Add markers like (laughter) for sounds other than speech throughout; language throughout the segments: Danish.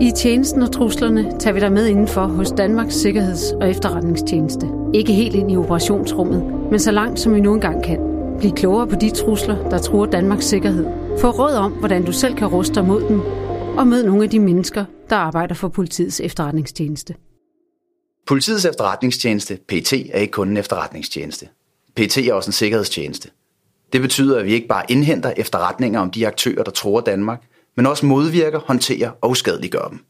I tjenesten og truslerne tager vi dig med indenfor hos Danmarks Sikkerheds- og Efterretningstjeneste. Ikke helt ind i operationsrummet, men så langt som vi nu engang kan. Bliv klogere på de trusler, der truer Danmarks sikkerhed. Få råd om, hvordan du selv kan ruste dig mod dem. Og mød nogle af de mennesker, der arbejder for politiets efterretningstjeneste. Politiets efterretningstjeneste, PT, er ikke kun en efterretningstjeneste. PT er også en sikkerhedstjeneste. Det betyder, at vi ikke bare indhenter efterretninger om de aktører, der tror Danmark, men også modvirker, håndterer og uskadeliggør dem.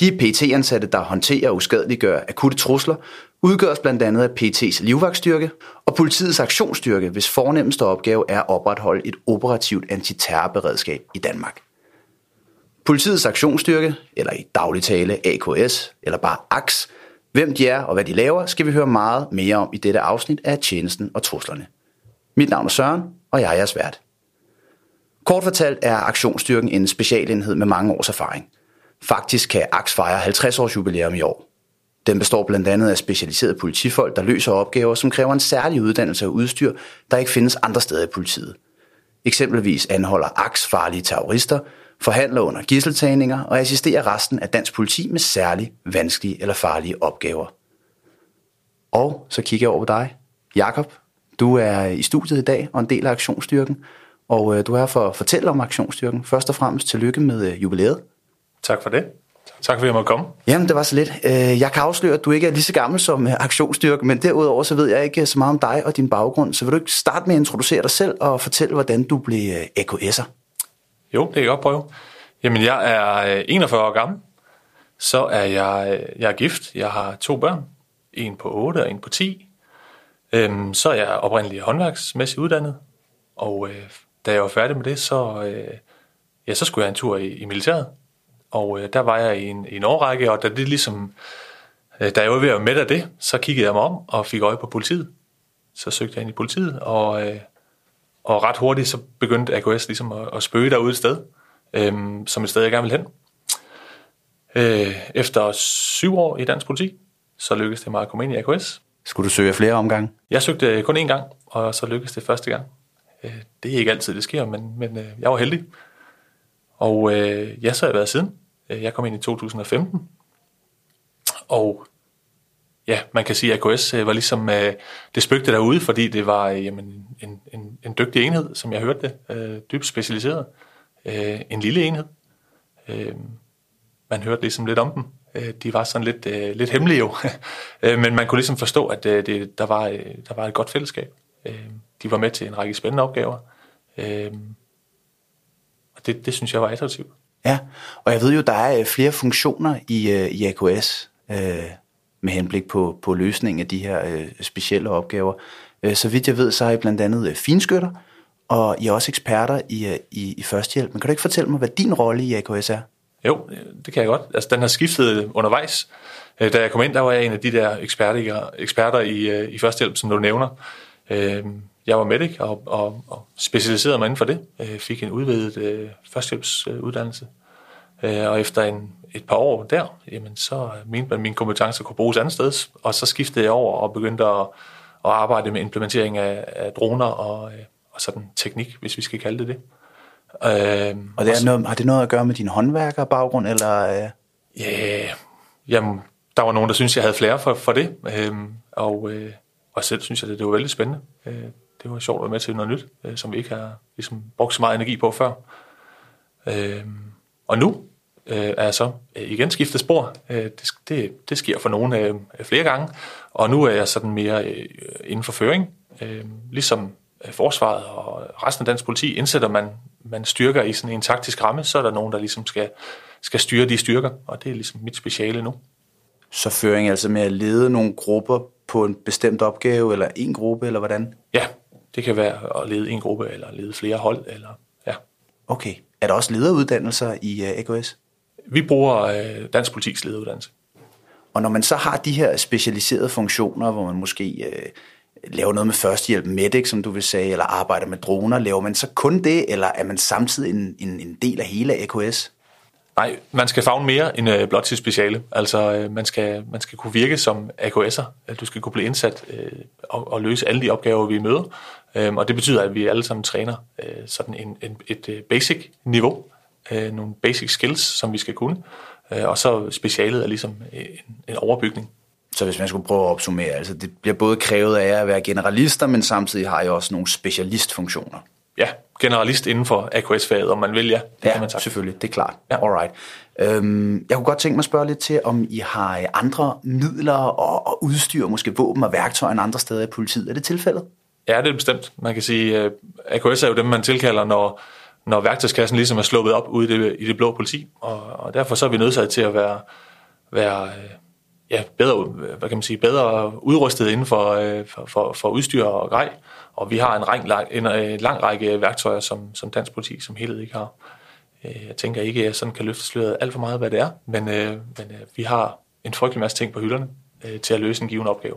De PT-ansatte, der håndterer og uskadeliggør akutte trusler, udgøres blandt andet af PT's livvagtstyrke og politiets aktionsstyrke, hvis fornemmeste opgave er at opretholde et operativt antiterrorberedskab i Danmark. Politiets aktionsstyrke, eller i daglig tale AKS, eller bare AKS, hvem de er og hvad de laver, skal vi høre meget mere om i dette afsnit af Tjenesten og Truslerne. Mit navn er Søren, og jeg er jeres vært. Kort fortalt er aktionsstyrken en specialenhed med mange års erfaring. Faktisk kan AX fejre 50 års jubilæum i år. Den består blandt andet af specialiserede politifolk, der løser opgaver, som kræver en særlig uddannelse og udstyr, der ikke findes andre steder i politiet. Eksempelvis anholder AKS farlige terrorister, forhandler under gisseltagninger og assisterer resten af dansk politi med særlig vanskelige eller farlige opgaver. Og så kigger jeg over på dig, Jakob. Du er i studiet i dag og en del af aktionsstyrken, og øh, du er her for at fortælle om aktionsstyrken. Først og fremmest tillykke med øh, jubilæet. Tak for det. Tak fordi jeg måtte komme. Jamen, det var så lidt. Øh, jeg kan afsløre, at du ikke er lige så gammel som aktionsstyrken, men derudover så ved jeg ikke så meget om dig og din baggrund. Så vil du ikke starte med at introducere dig selv og fortælle, hvordan du blev AKS'er? Jo, det kan jeg godt prøve. Jamen, jeg er 41 år gammel. Så er jeg, jeg er gift. Jeg har to børn. En på 8 og en på 10. Øhm, så er jeg oprindeligt håndværksmæssigt uddannet. Og øh, da jeg var færdig med det, så, øh, ja, så skulle jeg en tur i, i militæret. Og øh, der var jeg i en, i en årrække, og da det ligesom, øh, da jeg var ved at med af det, så kiggede jeg mig om og fik øje på politiet. Så søgte jeg ind i politiet, og, øh, og ret hurtigt så begyndte AKS ligesom at, at spøge derude et sted, øh, som et sted, jeg gerne ville hen. Øh, efter syv år i dansk politi, så lykkedes det mig at komme ind i AKS. Skulle du søge flere omgange? Jeg søgte kun én gang, og så lykkedes det første gang. Øh, det er ikke altid, det sker, men, men øh, jeg var heldig. Og øh, ja, så har jeg været siden. Øh, jeg kom ind i 2015. Og ja, man kan sige, at AKS øh, var ligesom øh, det spøgte derude, fordi det var øh, jamen, en, en, en dygtig enhed, som jeg hørte det, øh, dybt specialiseret. Øh, en lille enhed. Øh, man hørte ligesom lidt om dem. Øh, de var sådan lidt, øh, lidt hemmelige jo, (laughs) øh, men man kunne ligesom forstå, at øh, det, der, var, øh, der var et godt fællesskab. Øh, de var med til en række spændende opgaver. Øh, og det, det synes jeg var attraktivt. Ja, og jeg ved jo, der er øh, flere funktioner i, øh, i AKS øh, med henblik på, på løsning af de her øh, specielle opgaver. Øh, så vidt jeg ved, så er I blandt andet finskytter, og I er også eksperter i, i, i førstehjælp. Men kan du ikke fortælle mig, hvad din rolle i AKS er? Jo, det kan jeg godt. Altså, den har skiftet undervejs. Da jeg kom ind, der var jeg en af de der eksperter, eksperter i, i førstehjælp, som du nævner. Jeg var medic og, og, og specialiserede mig inden for det. Jeg fik en udvidet øh, førstehjælpsuddannelse. Øh, og efter en, et par år der, jamen, så mente man, at mine kompetencer kunne bruges andet sted. Og så skiftede jeg over og begyndte at, at arbejde med implementering af, af droner og, øh, og sådan teknik, hvis vi skal kalde det det. Øh, og det er noget, har det noget at gøre med din håndværkerbaggrund? Eller, øh? Ja, jamen, der var nogen, der syntes, jeg havde flere for, for det. Øh, og, øh, og selv synes jeg, det, det var vældig spændende. Øh, det var sjovt at være med til noget nyt, øh, som vi ikke har ligesom, brugt så meget energi på før. Øh, og nu øh, er jeg så øh, igen skiftet spor. Øh, det, det, det sker for nogen øh, flere gange, og nu er jeg sådan mere øh, inden for føring. Øh, ligesom øh, forsvaret og resten af dansk politi indsætter man, man styrker i sådan en taktisk ramme, så er der nogen, der ligesom skal, skal styre de styrker, og det er ligesom mit speciale nu. Så føring altså med at lede nogle grupper på en bestemt opgave, eller en gruppe, eller hvordan? Ja, det kan være at lede en gruppe, eller lede flere hold, eller ja. Okay. Er der også lederuddannelser i øh, AKS? Vi bruger uh, Dansk Politiks lederuddannelse. Og når man så har de her specialiserede funktioner, hvor man måske uh, laver noget med førstehjælp, medic, som du vil sige, eller arbejder med droner, laver man så kun det, eller er man samtidig en, en, en del af hele AKS? Nej, man skal fagne mere end øh, blot til speciale. Altså, øh, man, skal, man skal kunne virke som AKS'er. Du skal kunne blive indsat øh, og, og løse alle de opgaver, vi møder. Øhm, og det betyder, at vi alle sammen træner øh, sådan en, en, et øh, basic niveau øh, nogle basic skills, som vi skal kunne, øh, og så specialet er ligesom en, en overbygning. Så hvis man skulle prøve at opsummere, altså det bliver både krævet af jer at være generalister, men samtidig har I også nogle specialistfunktioner. Ja, generalist inden for AKS-faget, om man vil, ja. Det kan ja, man sagt. selvfølgelig, det er klart. Ja. Alright. Øhm, jeg kunne godt tænke mig at spørge lidt til, om I har andre midler og, og udstyr, måske våben og værktøjer end andre steder i politiet. Er det tilfældet? Ja, det er bestemt. Man kan sige, øh, at AKS er jo dem, man tilkalder, når, når værktøjskassen ligesom er sluppet op ude i det, i det blå politi. Og, og derfor så er vi nødsaget til at være, være øh, ja, bedre, hvad kan man sige, bedre udrustet inden for, øh, for, for, for udstyr og grej. Og vi har en, ræng, en, en lang række værktøjer, som, som dansk politi som helhed ikke har. Jeg tænker ikke, at jeg sådan kan løfte sløret alt for meget, hvad det er, men, men vi har en frygtelig masse ting på hylderne til at løse en given opgave.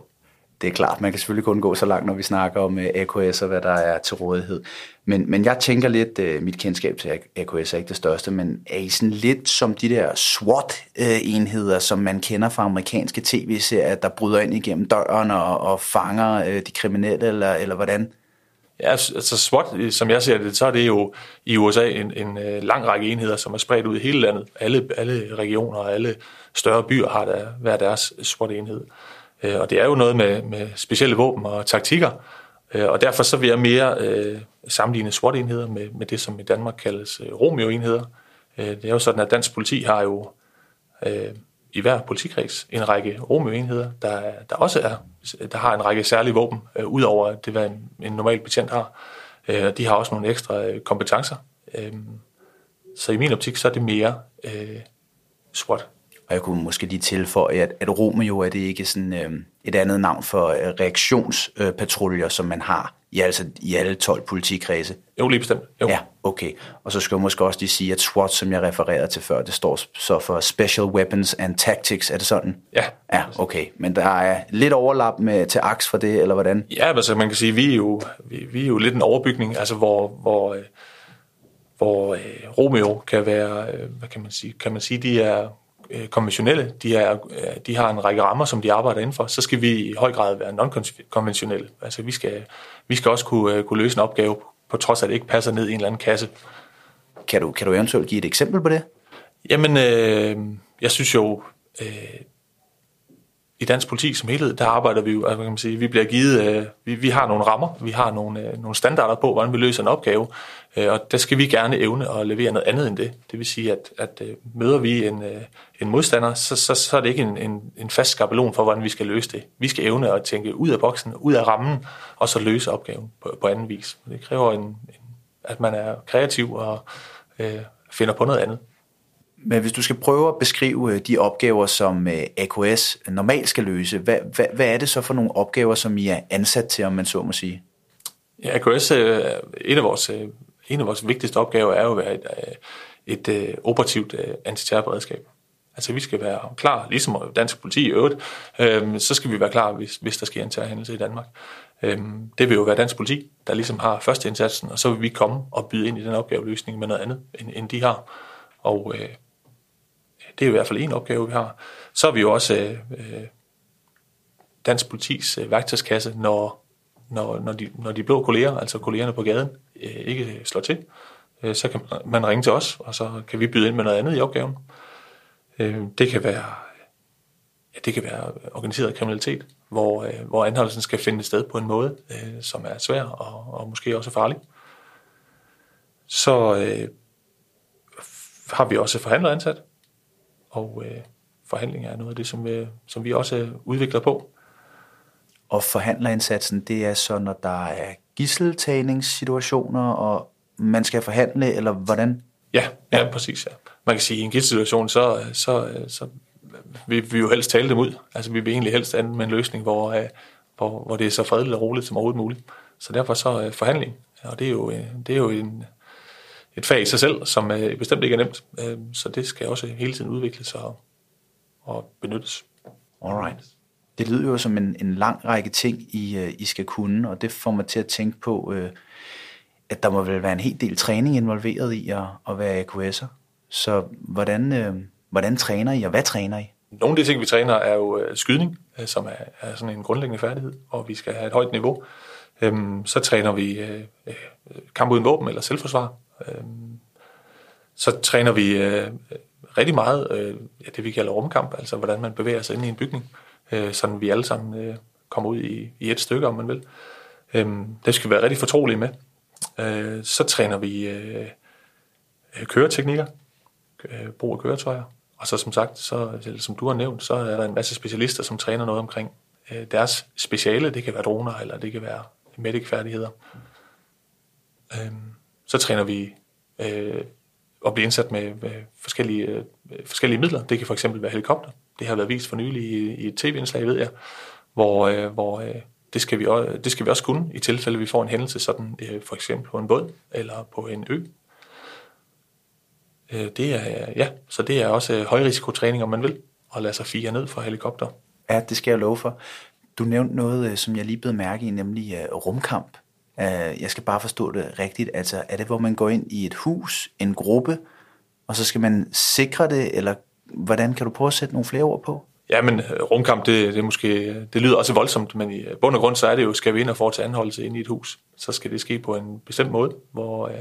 Det er klart, man kan selvfølgelig kun gå så langt, når vi snakker om øh, AKS og hvad der er til rådighed. Men, men jeg tænker lidt, øh, mit kendskab til AKS er ikke det største, men er I sådan lidt som de der SWAT-enheder, som man kender fra amerikanske tv-serier, der bryder ind igennem døren og, og fanger øh, de kriminelle, eller, eller hvordan? Ja, altså, altså SWAT, som jeg ser det, så er det jo i USA en, en lang række enheder, som er spredt ud i hele landet. Alle, alle regioner og alle større byer har der hver deres SWAT-enhed. Øh, og det er jo noget med, med specielle våben og taktikker, øh, og derfor så vil jeg mere øh, sammenligne SWAT-enheder med, med det, som i Danmark kaldes øh, Romeo-enheder. Øh, det er jo sådan, at dansk politi har jo øh, i hver politikreds en række Romeo-enheder, der, der også er, der har en række særlige våben, øh, udover det, hvad en, en normal betjent har. Øh, de har også nogle ekstra øh, kompetencer. Øh, så i min optik, så er det mere øh, SWAT. Og jeg kunne måske lige tilføje, at, at Romeo er det ikke sådan øh, et andet navn for øh, reaktionspatruljer, som man har i, altså, i alle 12 politikredse. Jo, lige bestemt. Jo. Ja, okay. Og så skal jeg måske også lige sige, at SWAT, som jeg refererede til før, det står så for Special Weapons and Tactics. Er det sådan? Ja. Ja, okay. Men der er lidt overlap med, til aks for det, eller hvordan? Ja, altså man kan sige, vi er jo, vi, vi er jo lidt en overbygning, altså hvor, hvor, øh, hvor øh, Romeo kan være, øh, hvad kan man sige, kan man sige, de er øh, konventionelle, de, er, øh, de har en række rammer, som de arbejder indenfor, så skal vi i høj grad være non-konventionelle. Altså vi skal, vi skal også kunne, øh, kunne løse en opgave, på trods af at det ikke passer ned i en eller anden kasse. Kan du, kan du eventuelt give et eksempel på det? Jamen, øh, jeg synes jo, øh, i dansk politi som helhed, der arbejder vi jo, altså, kan man sige, vi bliver givet, øh, vi, vi har nogle rammer, vi har nogle, øh, nogle standarder på, hvordan vi løser en opgave, øh, og der skal vi gerne evne at levere noget andet end det. Det vil sige, at, at øh, møder vi en, øh, en modstander, så, så, så er det ikke en, en, en fast skabelon for, hvordan vi skal løse det. Vi skal evne at tænke ud af boksen, ud af rammen, og så løse opgaven på, på anden vis. Det kræver, en, en, at man er kreativ og øh, finder på noget andet. Men hvis du skal prøve at beskrive de opgaver, som AKS normalt skal løse, hvad, hvad, hvad er det så for nogle opgaver, som I er ansat til, om man så må sige? Ja, AKS, en af vores, en af vores vigtigste opgaver er jo at være et, øh, et øh, operativt øh, antiterrorberedskab. Altså vi skal være klar, ligesom dansk politi i øvrigt, øhm, så skal vi være klar, hvis, hvis der sker en terrorhændelse i Danmark. Øhm, det vil jo være dansk politi, der ligesom har første indsatsen, og så vil vi komme og byde ind i den opgaveløsning med noget andet, end, end de har. Og øh, det er i hvert fald en opgave, vi har. Så er vi jo også øh, dansk politis øh, værktøjskasse, når, når, når, de, når de blå kolleger, altså kollegerne på gaden, øh, ikke slår til. Øh, så kan man ringe til os, og så kan vi byde ind med noget andet i opgaven. Øh, det kan være ja, det kan være organiseret kriminalitet, hvor, øh, hvor anholdelsen skal finde sted på en måde, øh, som er svær og, og måske også farlig. Så øh, har vi også forhandler ansat, og øh, forhandling er noget af det, som, øh, som vi også udvikler på. Og forhandlerindsatsen, det er så, når der er gisseltagningssituationer, og man skal forhandle, eller hvordan? Ja, ja, ja. præcis. Ja. Man kan sige, at i en gisselsituation, så, så, så vil vi jo helst tale dem ud. Altså vi vil egentlig helst ende med en løsning, hvor, hvor, hvor det er så fredeligt og roligt som overhovedet muligt. Så derfor så uh, forhandling, og det er jo, det er jo en, et fag i sig selv, som bestemt ikke er nemt. Så det skal også hele tiden udvikles og, og benyttes. Alright. Det lyder jo som en, en lang række ting, I, øh, I skal kunne, og det får mig til at tænke på, øh, at der må vel være en hel del træning involveret i at, at være AQS'er. Så hvordan, øh, hvordan træner I, og hvad træner I? Nogle af de ting, vi træner, er jo skydning, som er, er sådan en grundlæggende færdighed, og vi skal have et højt niveau. Øhm, så træner vi øh, kamp uden våben eller selvforsvar. Øhm, så træner vi øh, rigtig meget øh, ja, det, vi kalder rumkamp, altså hvordan man bevæger sig ind i en bygning, øh, sådan vi alle sammen øh, kommer ud i, i et stykke, om man vil. Øh, det skal vi være rigtig fortrolige med. Øh, så træner vi øh, øh køreteknikker, øh, brug af køretøjer, og så som sagt, så, som du har nævnt, så er der en masse specialister, som træner noget omkring øh, deres speciale. Det kan være droner, eller det kan være medic-færdigheder. Øh, så træner vi øh, at blive indsat med, med forskellige, øh, forskellige midler. Det kan for eksempel være helikopter. Det har været vist for nylig i, i et tv-indslag, ved jeg, hvor, øh, hvor øh, det, skal vi også, det skal vi også kunne i tilfælde, vi får en hændelse, sådan øh, for eksempel på en båd eller på en ø. Øh, det er, ja, så det er også øh, højrisikotræning, om man vil, at lade sig fire ned fra helikopter. Ja, det skal jeg love for. Du nævnte noget, øh, som jeg lige blev mærke i, nemlig uh, rumkamp. Uh, jeg skal bare forstå det rigtigt. Altså, er det, hvor man går ind i et hus, en gruppe, og så skal man sikre det, eller hvordan kan du prøve at sætte nogle flere ord på? Ja, men rumkamp, det, det, er måske, det lyder også voldsomt, men i bund og grund så er det jo, skal vi ind og foretage anholdelse ind i et hus, så skal det ske på en bestemt måde, hvor, uh,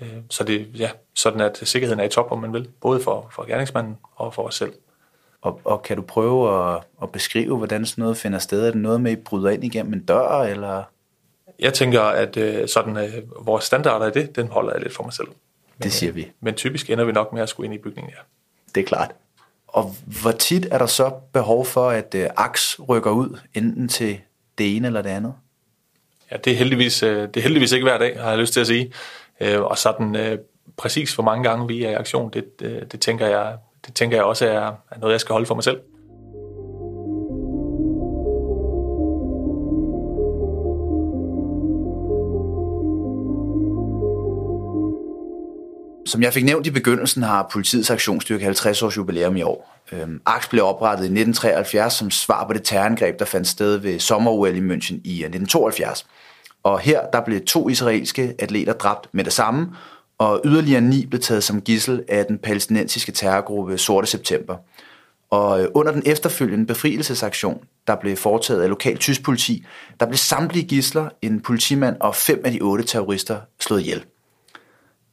Øh, så det ja, sådan, at sikkerheden er i top, om man vil, både for, for gerningsmanden og for os selv. Og, og kan du prøve at, at beskrive, hvordan sådan noget finder sted? Er det noget med, at I bryder ind igennem en dør, eller? Jeg tænker, at øh, sådan, øh, vores standarder i det, den holder jeg lidt for mig selv. Men, det siger vi. Men typisk ender vi nok med at skulle ind i bygningen, ja. Det er klart. Og hvor tit er der så behov for, at øh, aks rykker ud, enten til det ene eller det andet? Ja, det er heldigvis, øh, det er heldigvis ikke hver dag, har jeg lyst til at sige. Øh, og sådan øh, præcis hvor mange gange vi er i aktion, det, det, det, tænker, jeg, det tænker jeg også er, er noget, jeg skal holde for mig selv. Som jeg fik nævnt i begyndelsen, har politiets aktionsstyrke 50 års jubilæum i år. Øhm, AKS blev oprettet i 1973 som svar på det terrorangreb, der fandt sted ved sommer i München i øh, 1972. Og her der blev to israelske atleter dræbt med det samme, og yderligere ni blev taget som gissel af den palæstinensiske terrorgruppe Sorte September. Og øh, under den efterfølgende befrielsesaktion, der blev foretaget af lokal tysk politi, der blev samtlige gisler, en politimand og fem af de otte terrorister slået ihjel.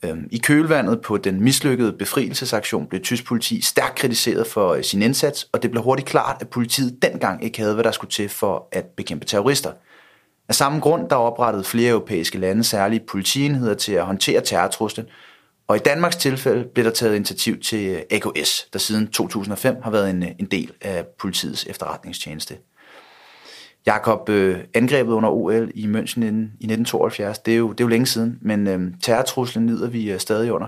Øhm, I kølvandet på den mislykkede befrielsesaktion blev tysk politi stærkt kritiseret for øh, sin indsats, og det blev hurtigt klart, at politiet dengang ikke havde, hvad der skulle til for at bekæmpe terrorister – af samme grund der oprettede flere europæiske lande særlige politienheder til at håndtere terrortruslen, og i Danmarks tilfælde blev der taget initiativ til øh, AKS, der siden 2005 har været en, øh, en del af politiets efterretningstjeneste. Jakob, øh, angrebet under OL i München i 1972, det er jo, det er jo længe siden, men øh, terrortruslen lider vi øh, stadig under.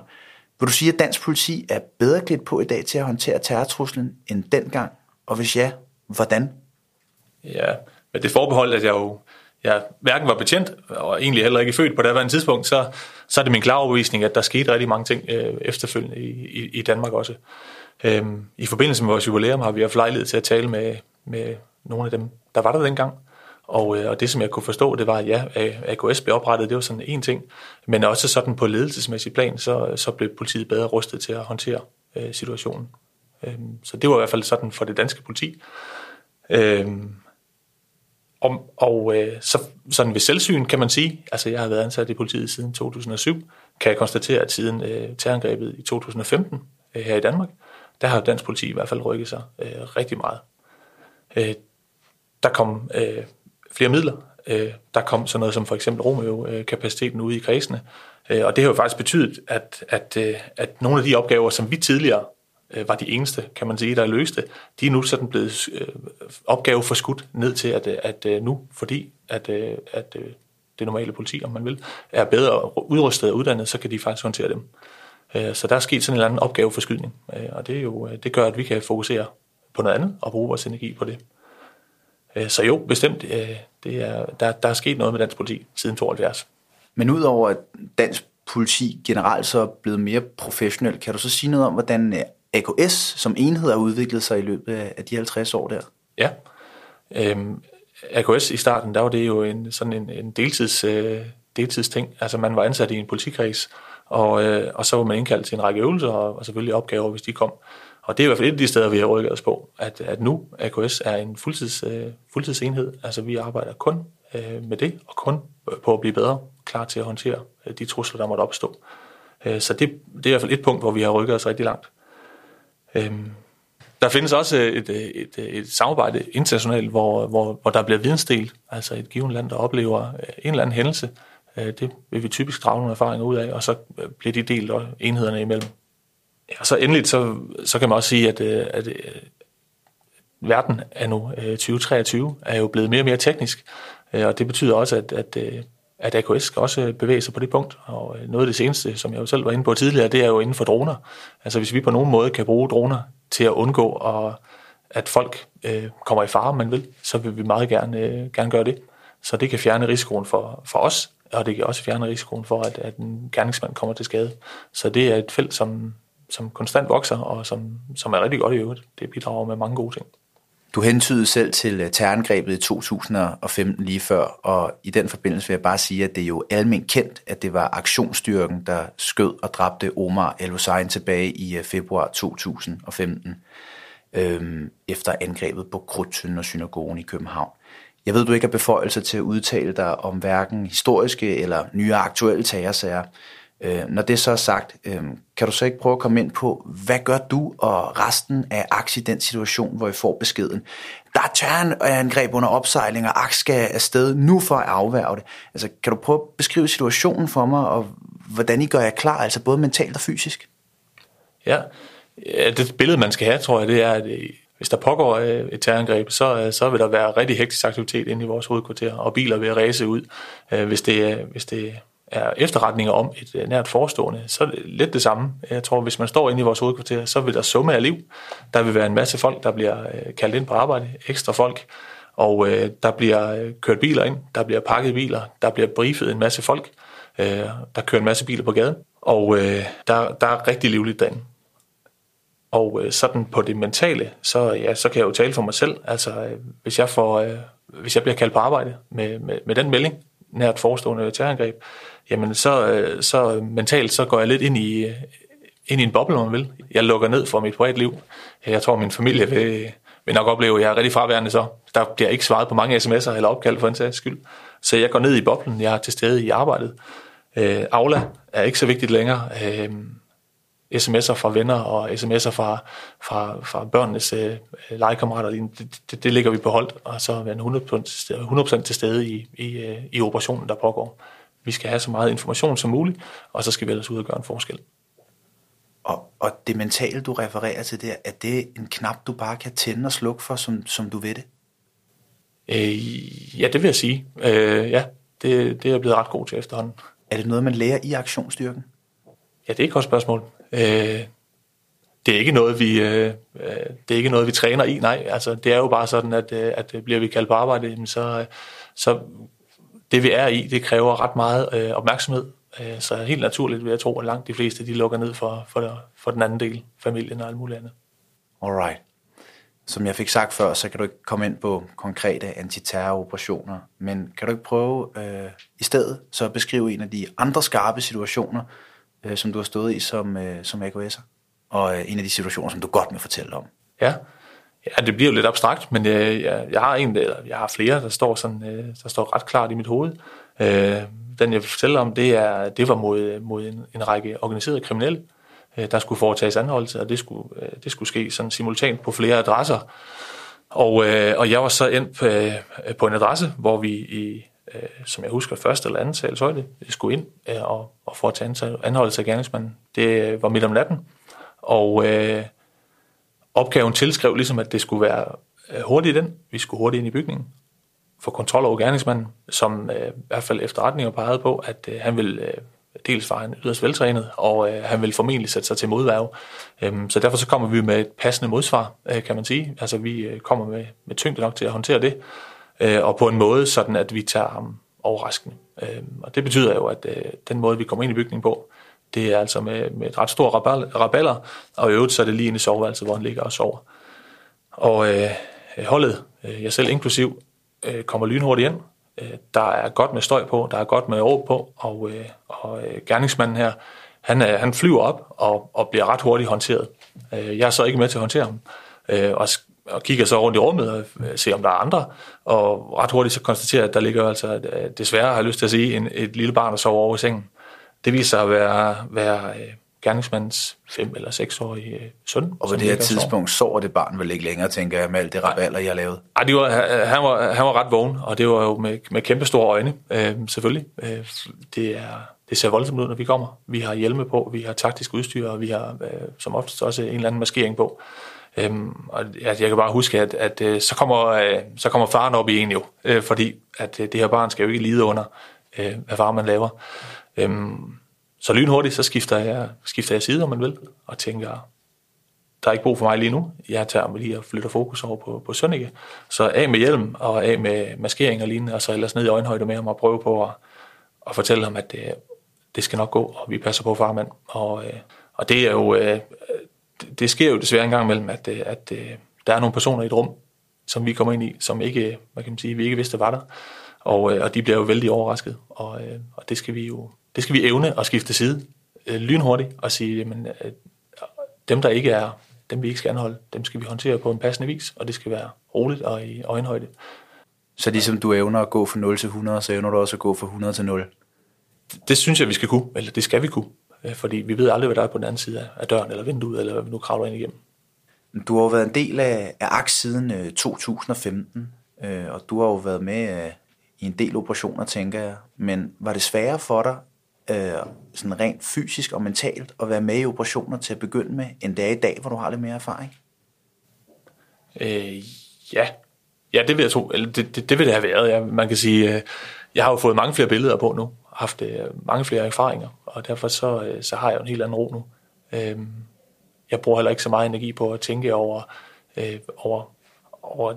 Vil du sige, at dansk politi er bedre klædt på i dag til at håndtere terrortruslen end dengang? Og hvis ja, hvordan? Ja, med det forbehold, at jeg jo jeg hverken var betjent, og egentlig heller ikke født på det daværende tidspunkt, så, så er det min klare overbevisning, at der skete rigtig mange ting øh, efterfølgende i, i, i Danmark også. Øhm, I forbindelse med vores jubilæum har vi haft lejlighed til at tale med, med nogle af dem, der var der dengang. Og, øh, og det, som jeg kunne forstå, det var, at ja, AKS blev oprettet, det var sådan en ting, men også sådan på ledelsesmæssig plan, så, så blev politiet bedre rustet til at håndtere øh, situationen. Øhm, så det var i hvert fald sådan for det danske politi. Øhm, og, og øh, så, sådan ved selvsyn kan man sige, altså jeg har været ansat i politiet siden 2007, kan jeg konstatere, at siden øh, terrorangrebet i 2015 øh, her i Danmark, der har dansk politi i hvert fald rykket sig øh, rigtig meget. Øh, der kom øh, flere midler. Øh, der kom sådan noget som for eksempel Romeo-kapaciteten ude i kredsene. Øh, og det har jo faktisk betydet, at, at, øh, at nogle af de opgaver, som vi tidligere øh, var de eneste, kan man sige, der løste. De er nu sådan blevet øh, opgave forskudt ned til, at, at øh, nu, fordi at, øh, at øh, det normale politi, om man vil, er bedre udrustet og uddannet, så kan de faktisk håndtere dem. Øh, så der er sket sådan en eller anden opgaveforskydning, øh, og det, er jo, øh, det gør, at vi kan fokusere på noget andet og bruge vores energi på det. Øh, så jo, bestemt, øh, det er, der, der er sket noget med dansk politi siden 72. Men udover at dansk politi generelt så er blevet mere professionelt, kan du så sige noget om, hvordan øh, AKS som enhed har udviklet sig i løbet af de 50 år der? Ja. Øhm, AKS i starten, der var det jo en, sådan en, en deltids, øh, deltidsting. Altså man var ansat i en politikreds, og, øh, og så var man indkaldt til en række øvelser, og, og selvfølgelig opgaver, hvis de kom. Og det er i hvert fald et af de steder, vi har rykket os på, at, at nu AKS er en fuldtids, øh, fuldtidsenhed. Altså vi arbejder kun øh, med det, og kun øh, på at blive bedre, klar til at håndtere øh, de trusler, der måtte opstå. Øh, så det, det er i hvert fald et punkt, hvor vi har rykket os rigtig langt. Øh, der findes også et, øh, et, et, et samarbejde internationalt, hvor, hvor, hvor der bliver vidensdelt, altså et givet land, der oplever øh, en eller anden hændelse. Øh, det vil vi typisk drage nogle erfaringer ud af, og så bliver de delt enhederne imellem. Og så endeligt, så, så kan man også sige, at, øh, at, at verden er nu øh, 2023 er jo blevet mere og mere teknisk, og det betyder også, at, at at AKS skal også bevæge sig på det punkt. Og noget af det seneste, som jeg jo selv var inde på tidligere, det er jo inden for droner. Altså hvis vi på nogen måde kan bruge droner til at undgå, at, at folk øh, kommer i fare, man vil, så vil vi meget gerne, øh, gerne gøre det. Så det kan fjerne risikoen for, for os, og det kan også fjerne risikoen for, at, at en gerningsmand kommer til skade. Så det er et felt, som, som konstant vokser, og som, som er rigtig godt i øvrigt. Det bidrager med mange gode ting. Du hentydede selv til øh, terrorangrebet i 2015 lige før, og i den forbindelse vil jeg bare sige, at det er jo almindeligt kendt, at det var aktionsstyrken, der skød og dræbte Omar El-Hussein tilbage i øh, februar 2015, øhm, efter angrebet på Krudtønden og synagogen i København. Jeg ved, du ikke har beføjelser til at udtale dig om hverken historiske eller nye aktuelle terrorsager, Øh, når det så er sagt, øh, kan du så ikke prøve at komme ind på, hvad gør du og resten af aktie i den situation, hvor I får beskeden? Der er terrorangreb under opsejling, og aktie skal afsted nu for at afværge det. Altså, kan du prøve at beskrive situationen for mig, og hvordan I gør jer klar, altså både mentalt og fysisk? Ja, ja det billede, man skal have, tror jeg, det er, at øh, hvis der pågår øh, et terrorangreb, så, øh, så vil der være rigtig hektisk aktivitet inde i vores hovedkvarter, og biler vil ræse ud, hvis det, hvis det er efterretninger om et øh, nært forestående, så er det lidt det samme. Jeg tror, hvis man står inde i vores hovedkvarter, så vil der summe af liv. Der vil være en masse folk, der bliver øh, kaldt ind på arbejde, ekstra folk, og øh, der bliver øh, kørt biler ind, der bliver pakket biler, der bliver briefet en masse folk, øh, der kører en masse biler på gaden, og øh, der, der er rigtig livligt derinde. Og øh, sådan på det mentale, så, ja, så kan jeg jo tale for mig selv. Altså, øh, hvis jeg får... Øh, hvis jeg bliver kaldt på arbejde med, med, med den melding, nært forestående terrorangreb, jamen så, øh, så mentalt så går jeg lidt ind i, ind i en boble, om man vil. Jeg lukker ned for mit privatliv. Jeg tror, min familie vil, vil nok opleve, at jeg er rigtig fraværende så. Der bliver ikke svaret på mange sms'er eller opkald for en sags skyld. Så jeg går ned i boblen. Jeg er til stede i arbejdet. Øh, Aula er ikke så vigtigt længere. Øh, sms'er fra venner og sms'er fra, fra, fra børnenes øh, legekammerater, det, det, det ligger vi på hold, og så være 100%, til stede i, i, øh, i operationen, der pågår. Vi skal have så meget information som muligt, og så skal vi ellers ud og gøre en forskel. Og, og det mentale, du refererer til der, er det en knap, du bare kan tænde og slukke for, som, som du ved det? Øh, ja, det vil jeg sige. Øh, ja, det, det er jeg blevet ret god til efterhånden. Er det noget, man lærer i aktionsstyrken? Ja, det er et godt spørgsmål. Øh, det er ikke noget, vi, øh, øh, det er ikke noget, vi træner i, nej. Altså, det er jo bare sådan, at, øh, at bliver vi kaldt på arbejde, så, øh, så det vi er i, det kræver ret meget øh, opmærksomhed. Øh, så helt naturligt vil jeg tro, at langt de fleste de lukker ned for, for, for den anden del, familien og alt muligt andet. Alright. Som jeg fik sagt før, så kan du ikke komme ind på konkrete antiterroroperationer, men kan du ikke prøve øh, i stedet så at beskrive en af de andre skarpe situationer, øh, som du har stået i som, øh, som AKS'er, og øh, en af de situationer, som du godt vil fortælle om? Ja, Ja, det bliver jo lidt abstrakt, men øh, jeg, jeg, jeg har en, eller jeg har flere, der står, sådan, øh, der står ret klart i mit hoved. Øh, den, jeg vil fortælle om, det, er, det var mod, mod en, en række organiserede kriminelle, øh, der skulle foretages anholdelse, og det skulle, øh, det skulle ske sådan simultant på flere adresser. Og, øh, og jeg var så ind på, øh, på en adresse, hvor vi i, øh, som jeg husker, første eller anden sals højde, øh, skulle ind øh, og, og foretage anholdelse af gerningsmanden. Det øh, var midt om natten, og øh, opgaven tilskrev ligesom, at det skulle være øh, hurtigt ind. Vi skulle hurtigt ind i bygningen for kontrol over gerningsmanden, som øh, i hvert fald efterretninger pegede på, at øh, han ville øh, dels var han yderst veltrænet, og øh, han vil formentlig sætte sig til modværge. Øhm, så derfor så kommer vi med et passende modsvar, øh, kan man sige. Altså vi øh, kommer med, med tyngde nok til at håndtere det, øh, og på en måde sådan, at vi tager ham overraskende. Øh, og det betyder jo, at øh, den måde, vi kommer ind i bygningen på, det er altså med, med et ret stort raballer, og i øvrigt så er det lige inde i soveværelset, hvor han ligger og sover. Og øh, holdet, øh, jeg selv inklusiv, øh, kommer lynhurtigt ind. Øh, der er godt med støj på, der er godt med råb på, og, øh, og øh, gerningsmanden her, han, øh, han flyver op og, og bliver ret hurtigt håndteret. Øh, jeg er så ikke med til at håndtere ham, øh, og, og kigger så rundt i rummet og øh, ser, om der er andre, og ret hurtigt så konstaterer jeg, at der ligger altså, øh, desværre har jeg lyst til at sige, en, et lille barn, der sover over i sengen det viser sig at være, være øh, gerningsmandens fem- eller seksårige øh, søn. Og på det her og sover. tidspunkt sover det barn vel ikke længere, tænker jeg, med alt det raballer, jeg har lavet. Ej, det var, han, var, han var ret vågen, og det var jo med, med kæmpe store øjne, øh, selvfølgelig. Øh, det, er, det ser voldsomt ud, når vi kommer. Vi har hjelme på, vi har taktisk udstyr, og vi har øh, som oftest også en eller anden maskering på. Øhm, og jeg, jeg kan bare huske, at, at øh, så, kommer, øh, så kommer faren op i en jo, øh, fordi at øh, det her barn skal jo ikke lide under, øh, hvad far man laver. Øhm, så lynhurtigt, så skifter jeg, skifter jeg side, om man vil, og tænker, der er ikke brug for mig lige nu. Jeg tager mig lige og flytter fokus over på, på Sønneke. Så af med hjelm og af med maskering og lignende, og så ellers ned i øjenhøjde med ham og prøve på at, at fortælle ham, at det, det skal nok gå, og vi passer på farmand. Og, øh, og det er jo, øh, det, det sker jo desværre en gang imellem, at, øh, at øh, der er nogle personer i et rum, som vi kommer ind i, som ikke, hvad kan man sige, vi ikke vidste var der. Og, øh, og de bliver jo vældig overrasket, og, øh, og det skal vi jo det skal vi evne at skifte side øh, lynhurtigt og sige, jamen, øh, dem der ikke er, dem vi ikke skal anholde, dem skal vi håndtere på en passende vis, og det skal være roligt og i øjenhøjde. Så ligesom du evner at gå fra 0 til 100, så evner du også at gå fra 100 til 0. Det synes jeg, vi skal kunne, eller det skal vi kunne, øh, fordi vi ved aldrig, hvad der er på den anden side af- døren eller vinduet, eller hvad vi nu kravler ind igennem. Du har jo været en del af, af AXE siden øh, 2015, øh, og du har jo været med øh, i en del operationer, tænker jeg. Men var det sværere for dig, øh, sådan rent fysisk og mentalt, at være med i operationer til at begynde med, end det er i dag, hvor du har lidt mere erfaring? Øh, ja. ja, det vil jeg tro. Eller det, det, det vil det have været. Ja. Man kan sige, øh, jeg har jo fået mange flere billeder på nu, haft øh, mange flere erfaringer, og derfor så, øh, så har jeg en helt anden ro nu. Øh, jeg bruger heller ikke så meget energi på at tænke over, øh, over, over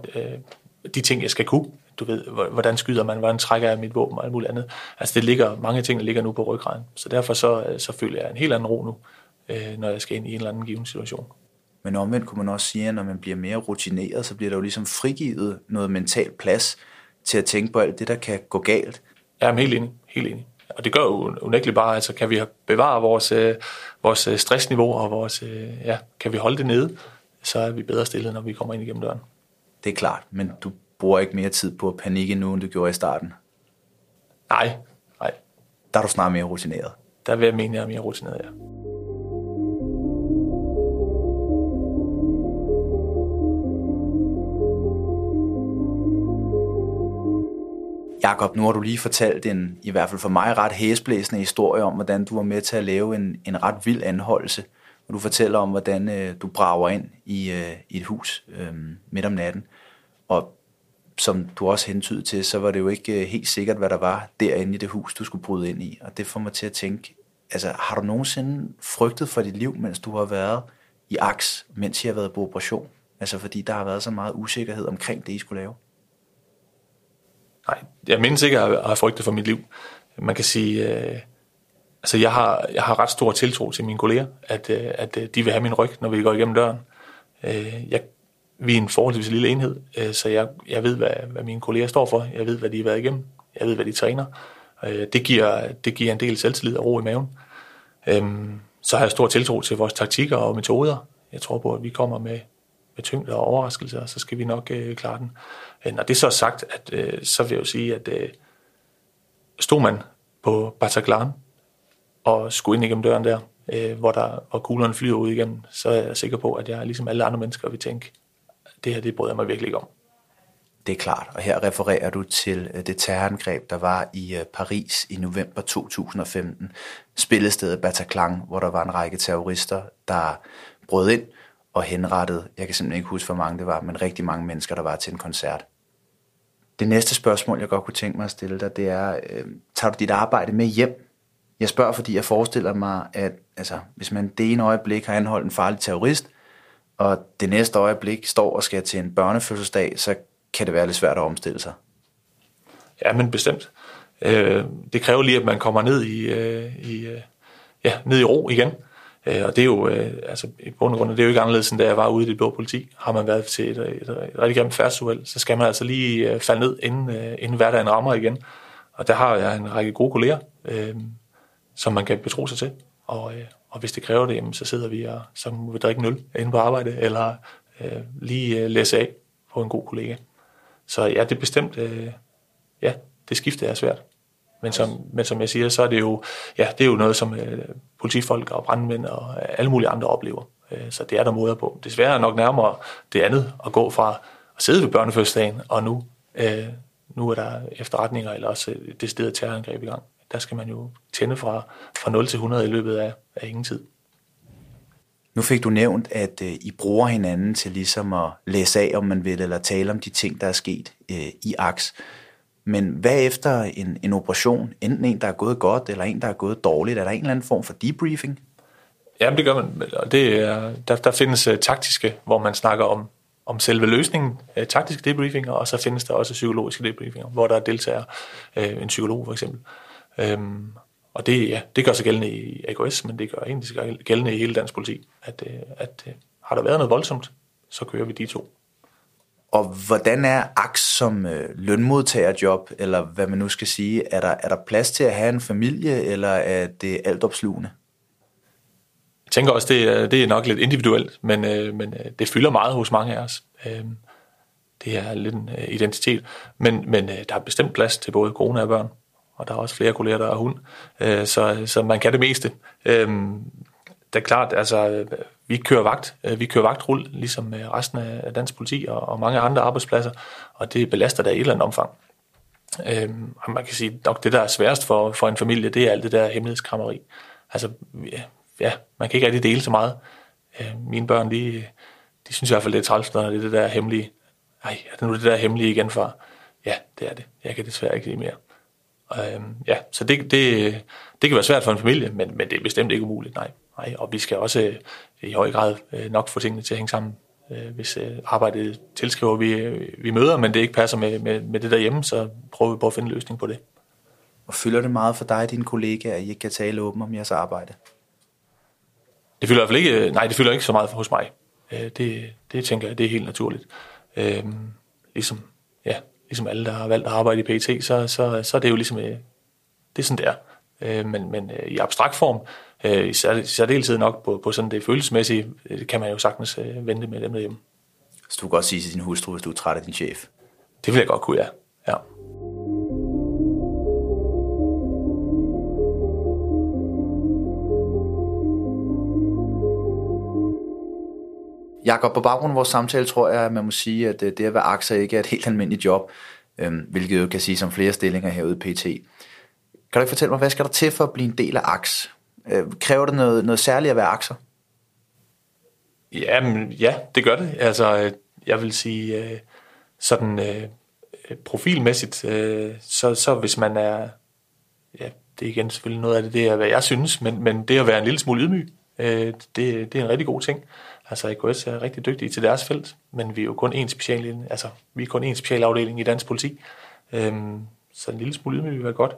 de ting, jeg skal kunne. Du ved, hvor- hvordan skyder man, hvordan trækker jeg mit våben og alt muligt andet. Altså det ligger, mange ting, der ligger nu på ryggraden. Så derfor så, så føler jeg en helt anden ro nu, når jeg skal ind i en eller anden given situation. Men omvendt kunne man også sige, at når man bliver mere rutineret, så bliver der jo ligesom frigivet noget mental plads til at tænke på alt det, der kan gå galt. Jeg er helt enig, helt enig. Og det gør jo unægteligt bare, altså kan vi bevare vores, øh, vores øh, stressniveau, og vores, øh, ja, kan vi holde det nede, så er vi bedre stillet, når vi kommer ind igennem døren. Det er klart, men du bruger ikke mere tid på at panikke nu, end du gjorde i starten. Nej, nej, Der er du snart mere rutineret. der vil jeg mene, jeg er mere rutineret, ja. Jakob, nu har du lige fortalt en, i hvert fald for mig, ret hæsblæsende historie om, hvordan du var med til at lave en, en ret vild anholdelse. Og du fortæller om, hvordan øh, du brager ind i, øh, i et hus øh, midt om natten. Og som du også hentydede til, så var det jo ikke øh, helt sikkert, hvad der var derinde i det hus, du skulle bryde ind i. Og det får mig til at tænke, altså har du nogensinde frygtet for dit liv, mens du har været i aks, mens I har været på operation? Altså fordi der har været så meget usikkerhed omkring det, I skulle lave. Nej, jeg mindes ikke at have frygtet for mit liv. Man kan sige, øh, altså jeg har, jeg har ret stor tiltro til mine kolleger, at, øh, at øh, de vil have min ryg, når vi går igennem døren. Øh, jeg, vi er en forholdsvis lille enhed, øh, så jeg, jeg ved, hvad, hvad mine kolleger står for. Jeg ved, hvad de har været igennem. Jeg ved, hvad de træner. Øh, det, giver, det giver en del selvtillid og ro i maven. Øh, så har jeg stor tiltro til vores taktikker og metoder. Jeg tror på, at vi kommer med, med tyngde og overraskelser, så skal vi nok øh, klare den. Øh, når det så er sagt, at, øh, så vil jeg jo sige, at øh, stod man på Bataclan og skulle ind igennem døren der, øh, hvor, der, hvor kuglerne flyver ud igennem, så er jeg sikker på, at jeg ligesom alle andre mennesker vil tænke, det her det bryder jeg mig virkelig ikke om. Det er klart, og her refererer du til øh, det terrorangreb, der var i øh, Paris i november 2015. Spillestedet Bataclan, hvor der var en række terrorister, der brød ind og henrettet, jeg kan simpelthen ikke huske, hvor mange det var, men rigtig mange mennesker, der var til en koncert. Det næste spørgsmål, jeg godt kunne tænke mig at stille dig, det er, øh, tager du dit arbejde med hjem? Jeg spørger, fordi jeg forestiller mig, at altså, hvis man det ene øjeblik har anholdt en farlig terrorist, og det næste øjeblik står og skal til en børnefødselsdag, så kan det være lidt svært at omstille sig. Ja, men bestemt. Øh, det kræver lige, at man kommer ned i, øh, i, øh, ja, ned i ro igen. Øh, og det er jo, øh, altså i bund og grund, det er jo ikke anderledes, end da jeg var ude i det blå politi. Har man været til et, et, et, et rigtig gammelt færdsuheld, så skal man altså lige øh, falde ned, inden, øh, inden hverdagen rammer igen. Og der har jeg en række gode kolleger, øh, som man kan betro sig til. Og, øh, og hvis det kræver det, jamen, så sidder vi og så må vi drikke en øl inde på arbejde, eller øh, lige øh, læse af på en god kollega. Så ja, det er bestemt, øh, ja, det skifte er svært. Men som, men som jeg siger, så er det jo, ja, det er jo noget, som øh, politifolk og brandmænd og øh, alle mulige andre oplever. Øh, så det er der måder på. Desværre er nok nærmere det andet at gå fra at sidde ved børnefødselsdagen, og nu, øh, nu er der efterretninger eller også det sted terrorangreb i gang. Der skal man jo tænde fra, fra 0 til 100 i løbet af, af ingen tid. Nu fik du nævnt, at øh, I bruger hinanden til ligesom at læse af, om man vil, eller tale om de ting, der er sket øh, i AKS. Men hvad efter en, en operation, enten en, der er gået godt, eller en, der er gået dårligt, er der en eller anden form for debriefing? Ja, det gør man. Det er, der, der findes uh, taktiske, hvor man snakker om, om selve løsningen, uh, taktiske debriefinger, og så findes der også psykologiske debriefinger, hvor der deltager uh, en psykolog for eksempel. Um, og det, ja, det gør sig gældende i AKS, men det gør egentlig gældende i hele dansk politi, at, at har der været noget voldsomt, så kører vi de to. Og hvordan er AKS som øh, lønmodtagerjob, eller hvad man nu skal sige? Er der, er der plads til at have en familie, eller er det altopslugende? Jeg tænker også, det er, det er nok lidt individuelt, men, øh, men øh, det fylder meget hos mange af os. Øh, det er lidt en øh, identitet. Men, men øh, der er bestemt plads til både kone og børn, og der er også flere kolleger, der er hund. Øh, så, så man kan det meste. Øh, det er klart, altså, vi kører vagt. Øh, vi kører vagtrul, ligesom øh, resten af dansk politi og, og mange andre arbejdspladser, og det belaster der i et eller andet omfang. Øhm, og man kan sige, nok det, der er sværest for, for en familie, det er alt det der hemmelighedskrammeri. Altså, ja, man kan ikke rigtig dele så meget. Øh, mine børn, de, de synes i hvert fald, det er træls, når det er det der hemmelige. Ej, er det nu det der hemmelige igen, far? Ja, det er det. Jeg kan desværre ikke lide mere. Øhm, ja, så det, det, det kan være svært for en familie, men, men det er bestemt ikke umuligt, nej nej. Og vi skal også øh, i høj grad øh, nok få tingene til at hænge sammen. Øh, hvis arbejdet tilskriver, vi, vi møder, men det ikke passer med, med, med det derhjemme, så prøver vi på at finde en løsning på det. Og fylder det meget for dig og dine kollegaer, at I ikke kan tale åbent om jeres arbejde? Det fylder i hvert fald ikke, nej, det fylder ikke så meget hos mig. Det, det tænker jeg, det er helt naturligt. Øhm, ligesom, ja, ligesom alle, der har valgt at arbejde i PET, så, så, så er det jo ligesom, det er sådan, det er. Øh, men, men i abstrakt form, øh, i særdeleshed nok på, på sådan det følelsesmæssige, øh, kan man jo sagtens øh, vente med dem derhjemme. Så du kan godt sige til din hustru, hvis du er træt af din chef? Det vil jeg godt kunne, ja. ja. Jakob, på baggrund af vores samtale tror jeg, at man må sige, at det at være akser ikke er et helt almindeligt job, øhm, hvilket jo kan sige som flere stillinger herude i PT. Kan du ikke fortælle mig, hvad skal der til for at blive en del af AX? Øh, kræver det noget, noget særligt at være akser? Jamen, ja, det gør det. Altså, øh, jeg vil sige, øh, sådan øh, øh profilmæssigt, så, så hvis man er, ja, det er igen selvfølgelig noget af det, det er, hvad jeg synes, men, men det at være en lille smule ydmyg, det, det er en rigtig god ting. Altså, AKS er rigtig dygtige til deres felt, men vi er jo kun en special, altså, vi er kun en specialafdeling i dansk politi, øhm, så en lille smule ydmyg vil være godt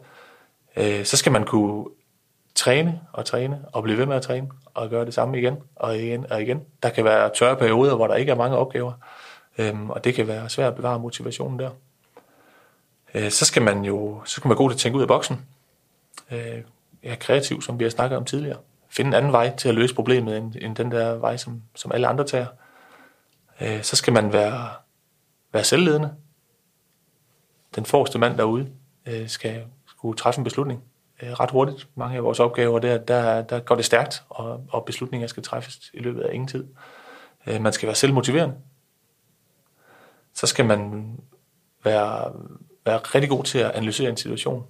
øh, så skal man kunne træne og træne og blive ved med at træne og gøre det samme igen og igen og igen. Der kan være tørre perioder, hvor der ikke er mange opgaver, øh, og det kan være svært at bevare motivationen der. Øh, så skal man jo så skal man gå til at tænke ud af boksen. Øh, ja, kreativ, som vi har snakket om tidligere. Finde en anden vej til at løse problemet, end, end den der vej, som, som alle andre tager. Øh, så skal man være, være selvledende. Den forreste mand derude øh, skal kunne træffe en beslutning Øh, ret hurtigt. Mange af vores opgaver, der, der, der går det stærkt, og, og beslutninger skal træffes i løbet af ingen tid. Øh, man skal være selvmotiverende. Så skal man være, være rigtig god til at analysere en situation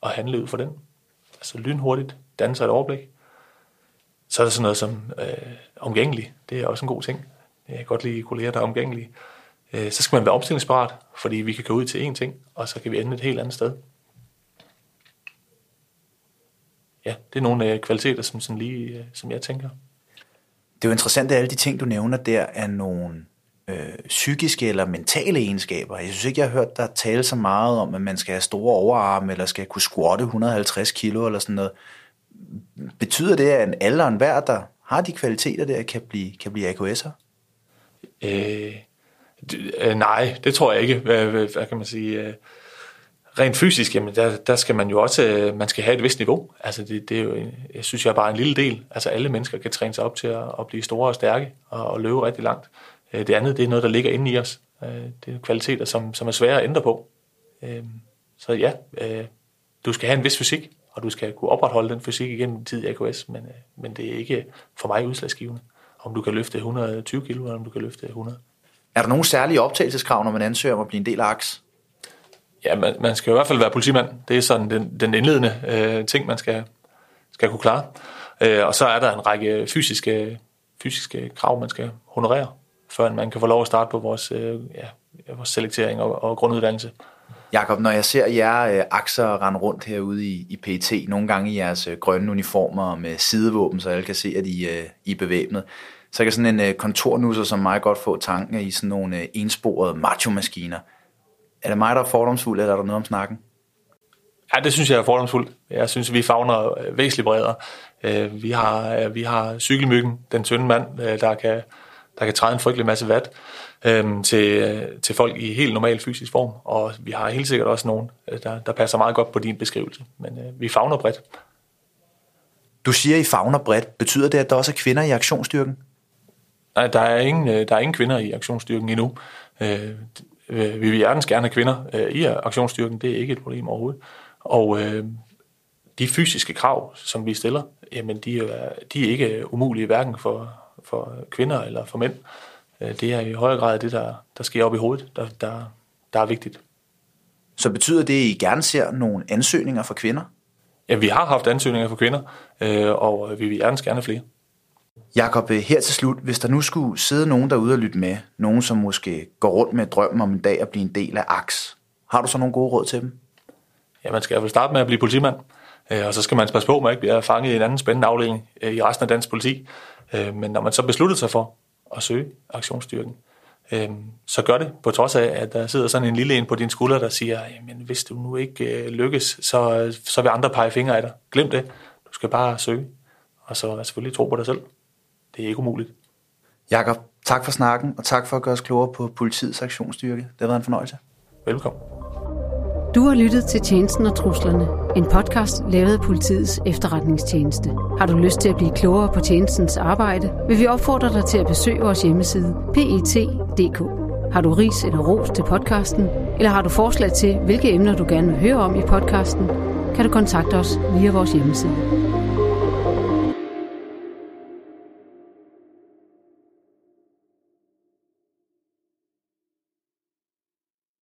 og handle ud fra den. Altså lynhurtigt, danne sig et overblik. Så er der sådan noget som øh, omgængelig. Det er også en god ting. Jeg kan godt lide kolleger, der er omgængelige. Øh, så skal man være opstillingsparat, fordi vi kan gå ud til én ting, og så kan vi ende et helt andet sted. Ja, det er nogle af kvaliteter, som, sådan lige, øh, som jeg tænker. Det er jo interessant, at alle de ting, du nævner der, er nogle øh, psykiske eller mentale egenskaber. Jeg synes ikke, jeg har hørt dig tale så meget om, at man skal have store overarme, eller skal kunne squatte 150 kilo, eller sådan noget. Betyder det, at en alder en hver, der har de kvaliteter der, kan blive, kan blive AKS'er? Øh, øh, nej, det tror jeg ikke. Hvad, hvad, hvad kan man sige? Øh, rent fysisk, jamen der, der skal man jo også, øh, man skal have et vist niveau. Altså det, det er jo, jeg synes jeg er bare en lille del. Altså alle mennesker kan træne sig op til at, at blive store og stærke og, og løbe rigtig langt. Øh, det andet, det er noget, der ligger inde i os. Øh, det er kvaliteter, som, som er svære at ændre på. Så ja, du skal have en vis fysik, og du skal kunne opretholde den fysik igennem tid i AKS, men, men det er ikke for mig udslagsgivende, om du kan løfte 120 kilo, eller om du kan løfte 100. Er der nogle særlige optagelseskrav, når man ansøger om at blive en del af AKS? Ja, man, man skal i hvert fald være politimand. Det er sådan den, den indledende øh, ting, man skal, skal kunne klare. Øh, og så er der en række fysiske, fysiske krav, man skal honorere, før man kan få lov at starte på vores, øh, ja, vores selektering og, og grunduddannelse. Jakob, når jeg ser jer øh, akser rende rundt herude i, i PT, nogle gange i jeres øh, grønne uniformer med sidevåben, så alle kan se, at I, øh, I er bevæbnet, så kan sådan en øh, kontornusser som mig godt få tanken i sådan nogle øh, ensporede macho-maskiner. Er det mig, der er fordomsfuld, eller er der noget om snakken? Ja, det synes jeg er fordomsfuldt. Jeg synes, vi fagner øh, væsentligt bredere. Øh, vi har, øh, vi har cykelmyggen, den tynde mand, der kan, der kan træde en frygtelig masse vat til, til folk i helt normal fysisk form. Og vi har helt sikkert også nogen, der, der passer meget godt på din beskrivelse. Men vi fagner bredt. Du siger, I fagner bredt. Betyder det, at der også er kvinder i aktionsstyrken? Nej, der er ingen, der er ingen kvinder i aktionsstyrken endnu. Vi vil hjertens gerne have kvinder i aktionsstyrken. Det er ikke et problem overhovedet. Og øh, de fysiske krav, som vi stiller, jamen de er, de er ikke umulige hverken for, for kvinder eller for mænd. Øh, det er i højere grad det, der, der sker op i hovedet, der, der, der er vigtigt. Så betyder det, at I gerne ser nogle ansøgninger for kvinder? Ja, vi har haft ansøgninger for kvinder, øh, og vi vil gerne gerne flere. Jakob, øh, her til slut, hvis der nu skulle sidde nogen derude og lytte med, nogen som måske går rundt med drømmen om en dag at blive en del af AKS, har du så nogle gode råd til dem? Ja, man skal i hvert fald starte med at blive politimand, øh, og så skal man passe på, at man ikke bliver fanget i en anden spændende afdeling øh, i resten af dansk politi. Men når man så beslutter sig for at søge aktionsstyrken, så gør det, på trods af, at der sidder sådan en lille en på din skulder, der siger, men hvis du nu ikke lykkes, så, så vil andre pege fingre af dig. Glem det. Du skal bare søge, og så selvfølgelig tro på dig selv. Det er ikke umuligt. Jakob, tak for snakken, og tak for at gøre os klogere på politiets aktionsstyrke. Det har været en fornøjelse. Velkommen. Du har lyttet til Tjenesten og Truslerne, en podcast lavet af politiets efterretningstjeneste. Har du lyst til at blive klogere på tjenestens arbejde, vil vi opfordre dig til at besøge vores hjemmeside pet.dk. Har du ris eller ros til podcasten, eller har du forslag til, hvilke emner du gerne vil høre om i podcasten, kan du kontakte os via vores hjemmeside.